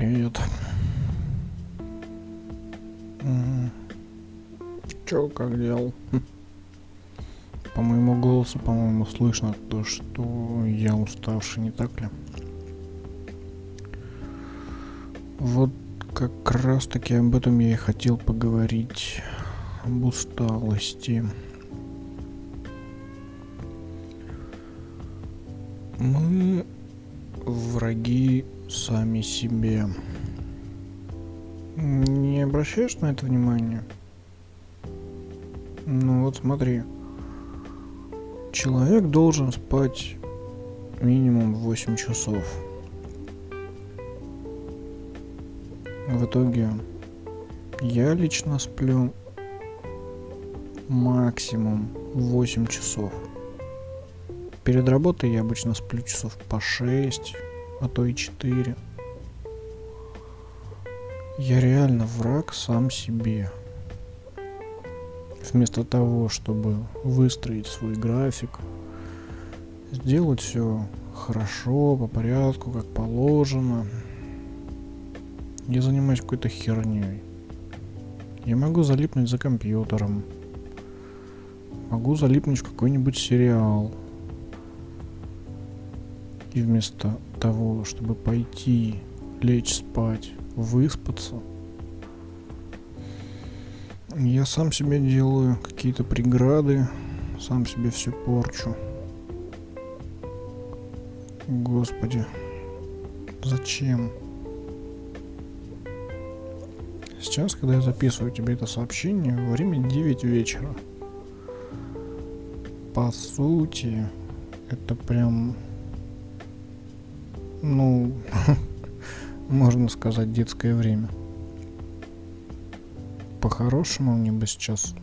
Привет. М, Чё, как дел? По моему голосу, по-моему, слышно то, что я уставший, не так ли? Вот как раз таки об этом я и хотел поговорить. Об усталости. Мы враги сами себе. Не обращаешь на это внимания? Ну вот смотри. Человек должен спать минимум 8 часов. В итоге я лично сплю максимум 8 часов. Перед работой я обычно сплю часов по 6, а то и 4. Я реально враг сам себе. Вместо того, чтобы выстроить свой график, сделать все хорошо, по порядку, как положено, я занимаюсь какой-то херней. Я могу залипнуть за компьютером. Могу залипнуть в какой-нибудь сериал. И вместо того, чтобы пойти, лечь спать, выспаться, я сам себе делаю какие-то преграды, сам себе все порчу. Господи, зачем? Сейчас, когда я записываю тебе это сообщение, время 9 вечера. По сути, это прям, ну, можно сказать, детское время. По-хорошему мне бы сейчас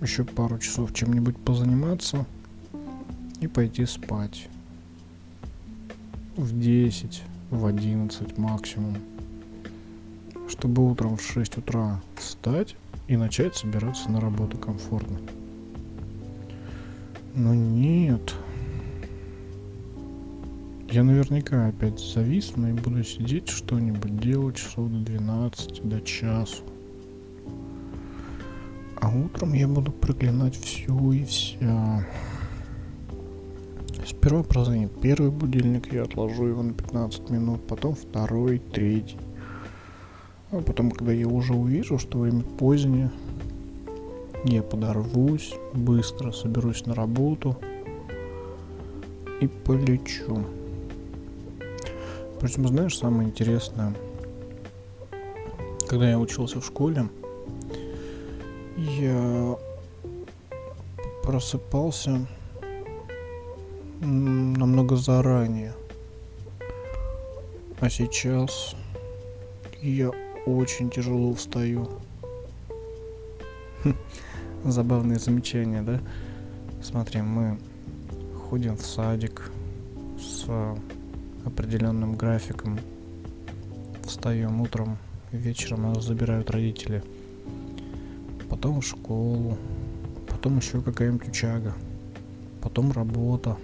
еще пару часов чем-нибудь позаниматься и пойти спать. В 10, в 11 максимум чтобы утром в 6 утра встать и начать собираться на работу комфортно. Но нет. Я наверняка опять зависну и буду сидеть что-нибудь делать часов до 12, до часу. А утром я буду проклинать все и вся. Сперва прозвонит первый будильник, я отложу его на 15 минут, потом второй, третий. А потом, когда я уже увижу, что время позднее, я подорвусь, быстро соберусь на работу и полечу. Причем, знаешь, самое интересное, когда я учился в школе, я просыпался намного заранее. А сейчас я очень тяжело встаю. Хм, забавное замечание, да? Смотри, мы ходим в садик с определенным графиком. Встаем утром, вечером нас забирают родители. Потом в школу, потом еще какая-нибудь учага, потом работа.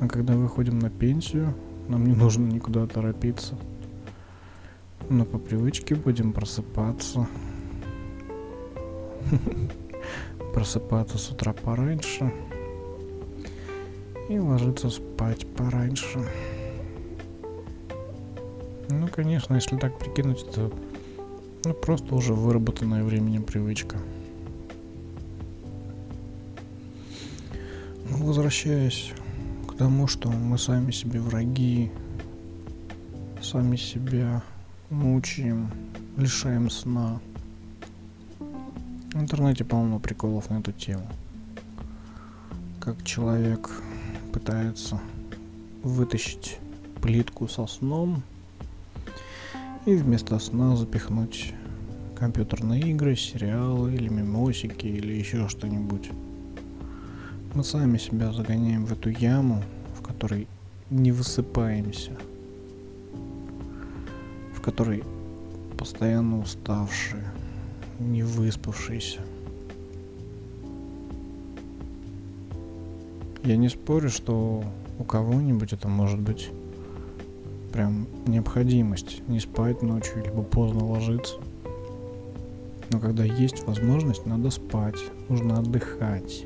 А когда выходим на пенсию, нам не нужно никуда торопиться – но по привычке будем просыпаться. Просыпаться с утра пораньше. И ложиться спать пораньше. Ну, конечно, если так прикинуть, то ну, просто уже выработанная временем привычка. Ну, возвращаясь к тому, что мы сами себе враги, сами себя мучаем, лишаем сна. В интернете полно приколов на эту тему. Как человек пытается вытащить плитку со сном и вместо сна запихнуть компьютерные игры, сериалы или мимосики или еще что-нибудь. Мы сами себя загоняем в эту яму, в которой не высыпаемся – который постоянно уставшие, не выспавшиеся. Я не спорю, что у кого-нибудь это может быть прям необходимость не спать ночью, либо поздно ложиться. Но когда есть возможность, надо спать, нужно отдыхать,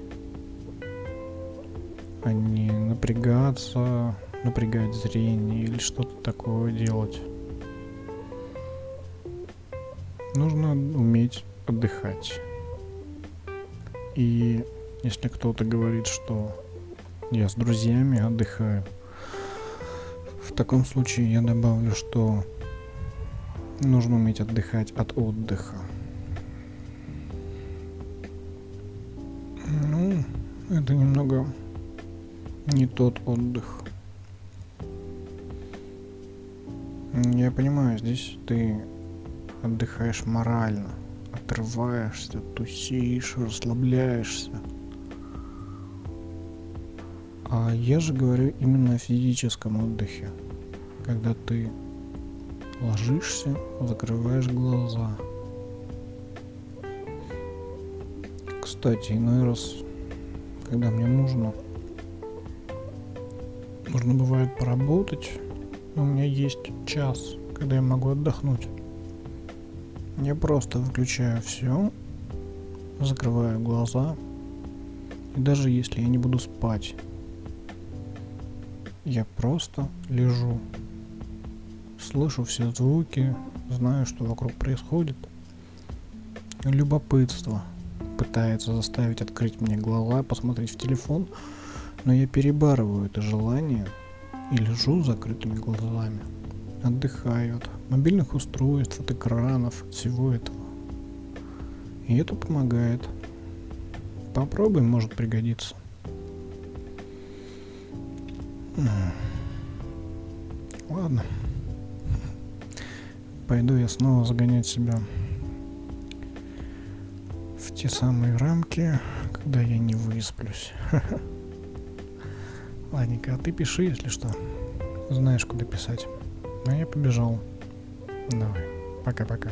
а не напрягаться, напрягать зрение или что-то такое делать. Нужно уметь отдыхать. И если кто-то говорит, что я с друзьями отдыхаю, в таком случае я добавлю, что нужно уметь отдыхать от отдыха. Ну, это немного не тот отдых. Я понимаю, здесь ты отдыхаешь морально, отрываешься, тусишь, расслабляешься. А я же говорю именно о физическом отдыхе, когда ты ложишься, закрываешь глаза. Кстати, иной раз, когда мне нужно, нужно бывает поработать, но у меня есть час, когда я могу отдохнуть. Я просто выключаю все, закрываю глаза, и даже если я не буду спать, я просто лежу, слышу все звуки, знаю, что вокруг происходит. Любопытство пытается заставить открыть мне глаза, посмотреть в телефон, но я перебарываю это желание и лежу с закрытыми глазами отдыхаю от мобильных устройств, от экранов, от всего этого. И это помогает. Попробуй, может пригодиться. Ладно. Пойду я снова загонять себя в те самые рамки, когда я не высплюсь. Ладненько, а ты пиши, если что. Знаешь, куда писать. А я побежал. Давай. Пока-пока.